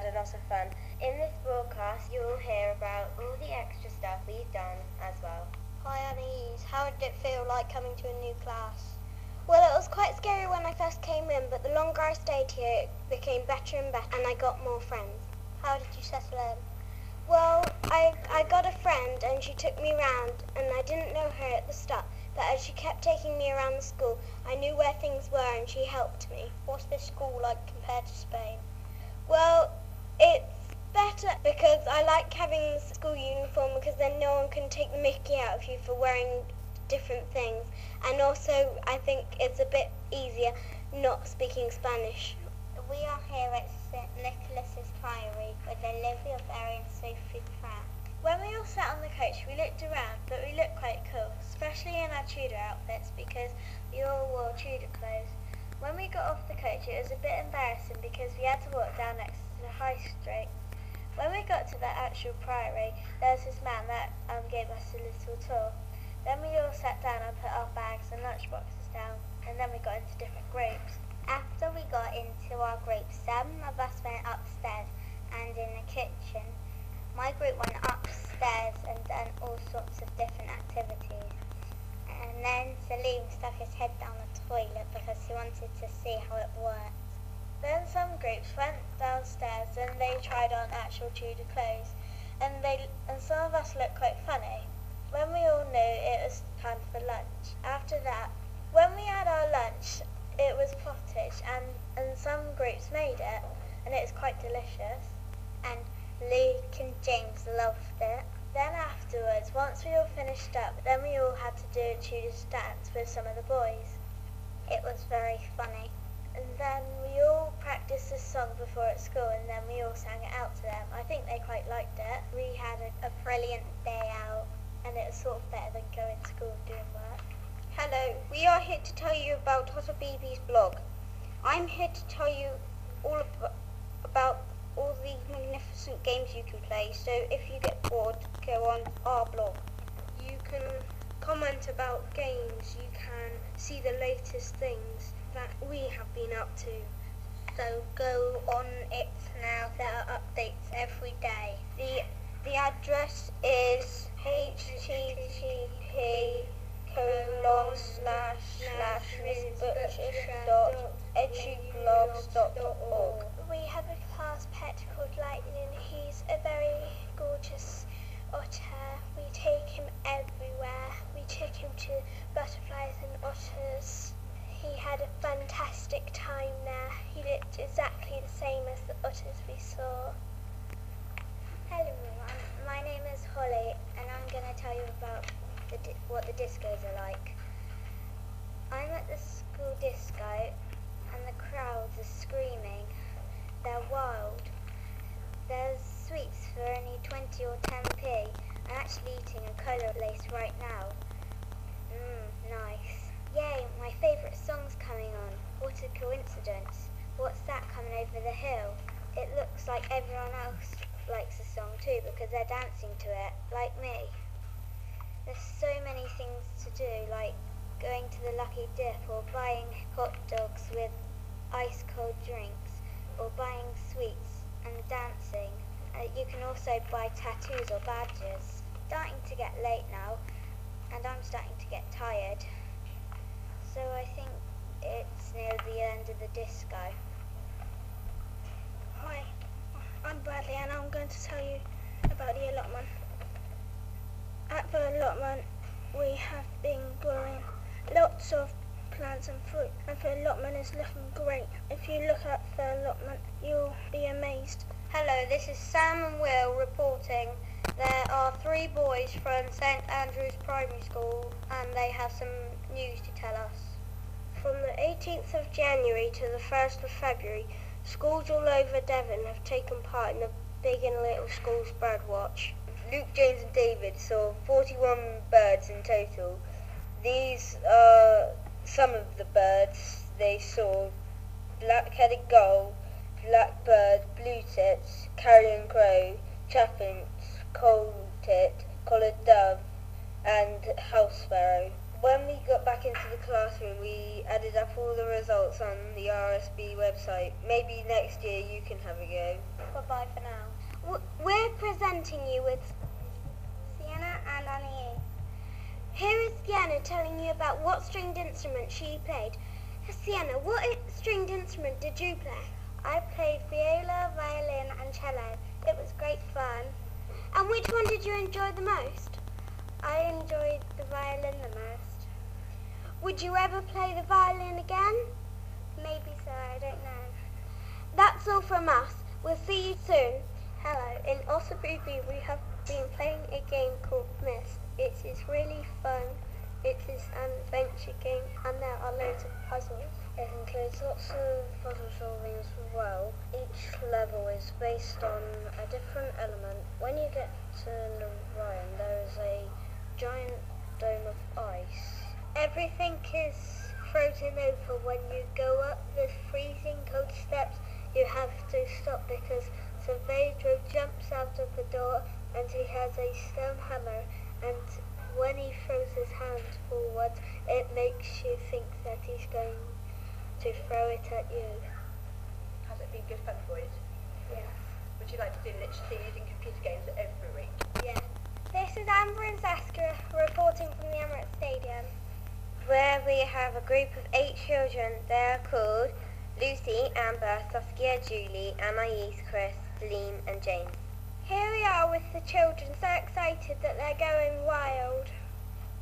had a lot of fun. In this broadcast, you'll hear about all the extra stuff we've done as well. Hi Annalise, how did it feel like coming to a new class? Well, it was quite scary when I first came in, but the longer I stayed here, it became better and better, and I got more friends. How did you settle in? Well, I, I got a friend, and she took me around, and I didn't know her at the start, but as she kept taking me around the school, I knew where things were, and she helped me. What's this school like compared to Spain? Well, because I like having the school uniform because then no one can take the mickey out of you for wearing different things. And also, I think it's a bit easier not speaking Spanish. We are here at St Nicholas's Priory with the Olivia Berry and Sophie Pratt. When we all sat on the coach, we looked around, but we looked quite cool, especially in our Tudor outfits because we all wore Tudor clothes. When we got off the coach, it was a bit embarrassing because we had to walk down next to the high street. When we got to the actual priory, there was this man that um, gave us a little tour. Then we all sat down and put our bags and lunchboxes down, and then we got into different groups. After we got into our groups, some of us went upstairs and in the kitchen. My group went upstairs and done all sorts of different activities. And then Salim stuck his head down the toilet because he wanted to see how it worked. Then some groups went downstairs and they tried on actual Tudor clothes, and they and some of us looked quite funny. When we all knew it was time for lunch. After that, when we had our lunch, it was pottage, and and some groups made it, and it was quite delicious. And Luke and James loved it. Then afterwards, once we all finished up, then we all had to do a Tudor dance with some of the boys. It was very funny. And then we all practiced this song before at school and then we all sang it out to them. I think they quite liked it. We had a, a brilliant day out and it was sort of better than going to school and doing work. Hello, we are here to tell you about BB's blog. I'm here to tell you all ab- about all the magnificent games you can play, so if you get bored, go on our blog. You can comment about games, you can see the latest things that we have been up to. So go on it now. There are updates every day. The the address is http colon slash slash missbutchers.edublogs.org. We have a class pet called Lightning. He's a very gorgeous otter. We take him everywhere. We take him to butterflies and otters. He had a fantastic time there. He looked exactly the same as the otters we saw. Hello everyone, my name is Holly and I'm going to tell you about the what the discos are like. I'm at the school disco and the crowds are screaming. They're wild. There's sweets for only 20 or 10p. I'm actually eating a cola lace right now. Mmm, nice. Yay, my favourite song's coming on. What a coincidence. What's that coming over the hill? It looks like everyone else likes the song too because they're dancing to it, like me. There's so many things to do, like going to the Lucky Dip or buying hot dogs with ice cold drinks or buying sweets and dancing. Uh, you can also buy tattoos or badges. Starting to get late now and I'm starting to get tired. So I think it's near the end of the disco. Hi, I'm Bradley and I'm going to tell you about the allotment. At the allotment we have been growing lots of plants and fruit and the allotment is looking great. If you look at the allotment you'll be amazed. Hello, this is Sam and Will reporting. There are three boys from St Andrew's Primary School and they have some news to tell us. From the 18th of January to the 1st of February, schools all over Devon have taken part in the Big and Little Schools Bird Watch. Luke, James and David saw 41 birds in total. These are some of the birds they saw. Black-headed gull, blackbird, blue tits, carrion crow, chaffinch, coal tit, collared dove and house sparrow. when we got back into the classroom, we added up all the results on the RSB website. Maybe next year you can have a go. Bye-bye for now. We're presenting you with Sienna and Annie. Here is Sienna telling you about what stringed instrument she played. Sienna, what stringed instrument did you play? I played viola, violin and cello. It was great fun. And which one did you enjoy the most? I enjoyed the violin the most. Would you ever play the violin again? Maybe so, I don't know. That's all from us. We'll see you soon. Hello, in Ossabubi we have been playing a game called Myst. It is really fun. It is an adventure game and there are loads of puzzles. It includes lots of puzzle solving as well. Each level is based on a different element. When you get to Narayan, there is a giant dome of ice. Everything is frozen over when you go up the freezing cold steps. You have to stop because Saavedro jumps out of the door and he has a stone hammer and when he throws his hand forward it makes you think that he's going to throw it at you. Has it been good fun for you? Yes. Would you like to do literally using computer games every week? Yeah. This is Amber and Saskia reporting from the Emirates Stadium. Where we have a group of eight children. They are called Lucy, Amber, Saskia, Julie, Anais, Chris, Liam and James. Here we are with the children so excited that they're going wild.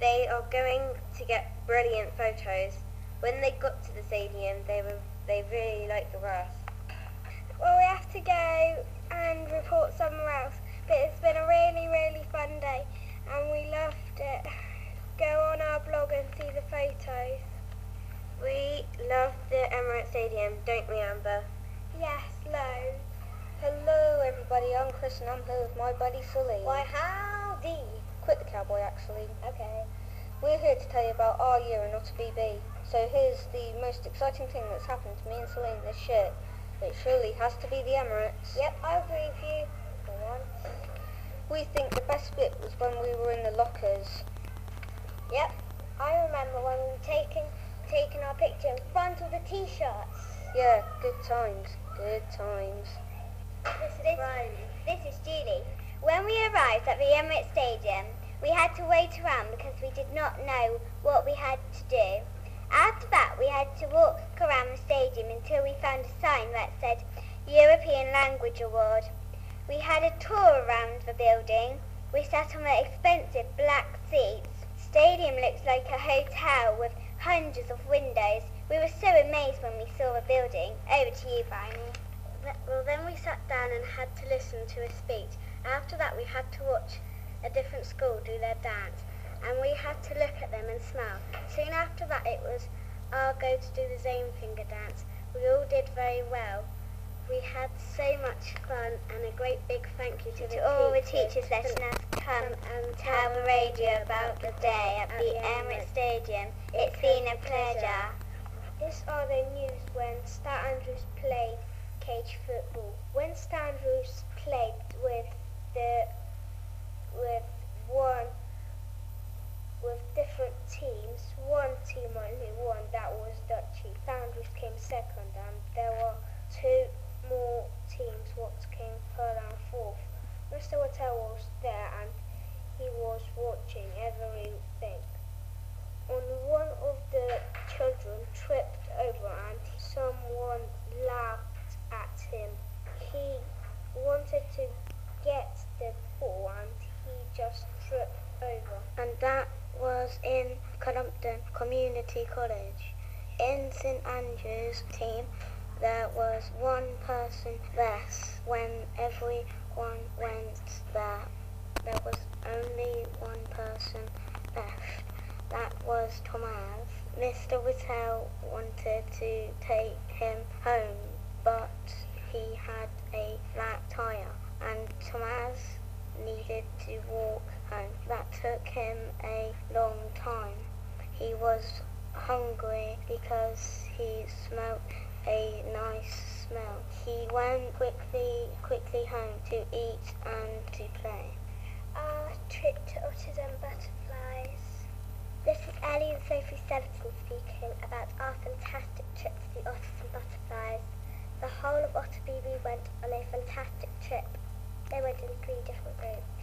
They are going to get brilliant photos. When they got to the stadium, they were they really liked the grass. Well, we have to go and report somewhere else, but it's been a really, really fun day, and we loved it. Go on our blog and see the photos. We love the Emirates Stadium, don't we, Amber? Yes, loads. Hello, everybody. I'm Chris, and I'm here with my buddy Sully. Why, howdy. Quit the cowboy, actually. Okay. We're here to tell you about our year in Otter BB. So here's the most exciting thing that's happened to me and Celine this year. It surely has to be the Emirates. Yep, I agree with you. Go on. We think the best bit was when we were in the lockers. Yep, I remember when we were taking, taking our picture in front of the t-shirts. Yeah, good times, good times. This is, this is Julie. When we arrived at the Emirates Stadium, we had to wait around because we did not know what we had to do. After that, we had to walk around the stadium until we found a sign that said European Language Award. We had a tour around the building. We sat on the expensive black seats. stadium looks like a hotel with hundreds of windows. We were so amazed when we saw the building. Over to you, Viney. Well, then we sat down and had to listen to a speech. After that, we had to watch a different school do their dance, and we had to look at them and smile. Soon after that, it was our go to do the Zane finger dance. We all did very well. We had so much fun, and a great big thank you to, the all the teachers letting us come and tell the radio about the day at the Emirates Stadium. It's been a pleasure. These are the news when Star Andrews played cage football. When Star Andrews played with the with one with different teams, one team only won. That was Dutchy. Star Andrews came second, and there were two more teams what came third and fourth. Mr. Wattel was there, and he was watching everything. Only one of the children tripped over and someone laughed at him. He wanted to get the ball and he just tripped over. And that was in Cullompton Community College. In St Andrew's team, there was one person less when everyone went there. There was only one person left. That was Thomas. Mr. Whittle wanted to take him home, but he had a flat tire, and Thomas needed to walk home. That took him a long time. He was hungry because he smelt a nice smell. He went quickly, quickly home to eat and to play. Our trip to otters and butterflies. This is Ellie and Sophie Severton speaking about our fantastic trip to the Otters and Butterflies. The whole of Otter BB went on a fantastic trip. They went in three different groups.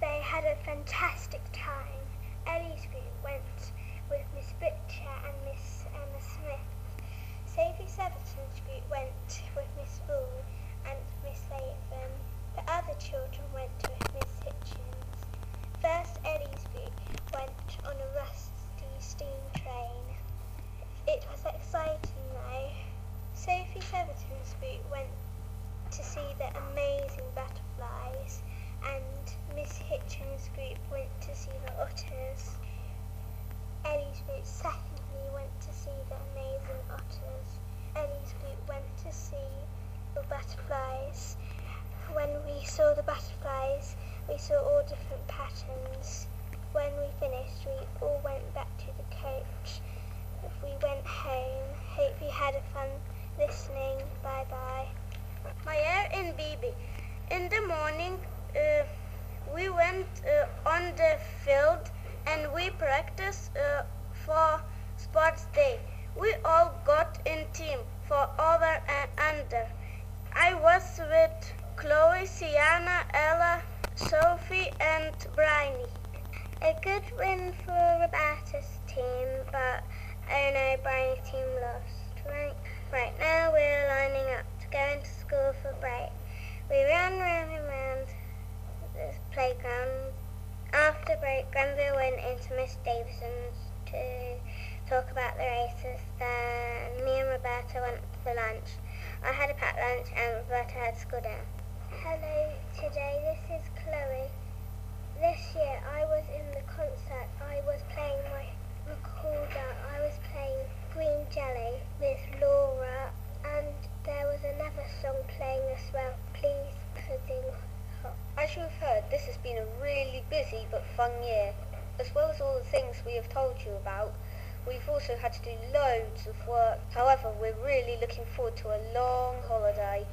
They had a fantastic time. Ellie's group went with Miss Butcher and Miss Emma Smith. Sophie Severton's group went with Miss Bull and Miss Latham. The other children went with Miss Hitchens. First, Ellie's group went on a rusty steam train. It was exciting though. Sophie Severton's group went to see the amazing butterflies and Miss Hitchens' group went to see the otters. Ellie's group secondly went to see the amazing otters. Ellie's group went to see the butterflies. When we saw the butterflies, we saw all different patterns. When we finished, we all went back to the coach. Bryony. A good win for Roberta's team, but oh no, Bryony's team lost. Right, right now we're lining up to go into school for break. We ran round and round the playground. After break, Granville went into Miss Davison's to talk about the races. Then me and Roberta went for lunch. I had a packed lunch and Roberta had school down. Hello, today this is Chloe. This year I was in the concert. I was playing my recorder. I was playing Green Jelly with Laura and there was another song playing as well. Please, pudding hot. As you have heard, this has been a really busy but fun year. As well as all the things we have told you about, we've also had to do loads of work. However, we're really looking forward to a long holiday.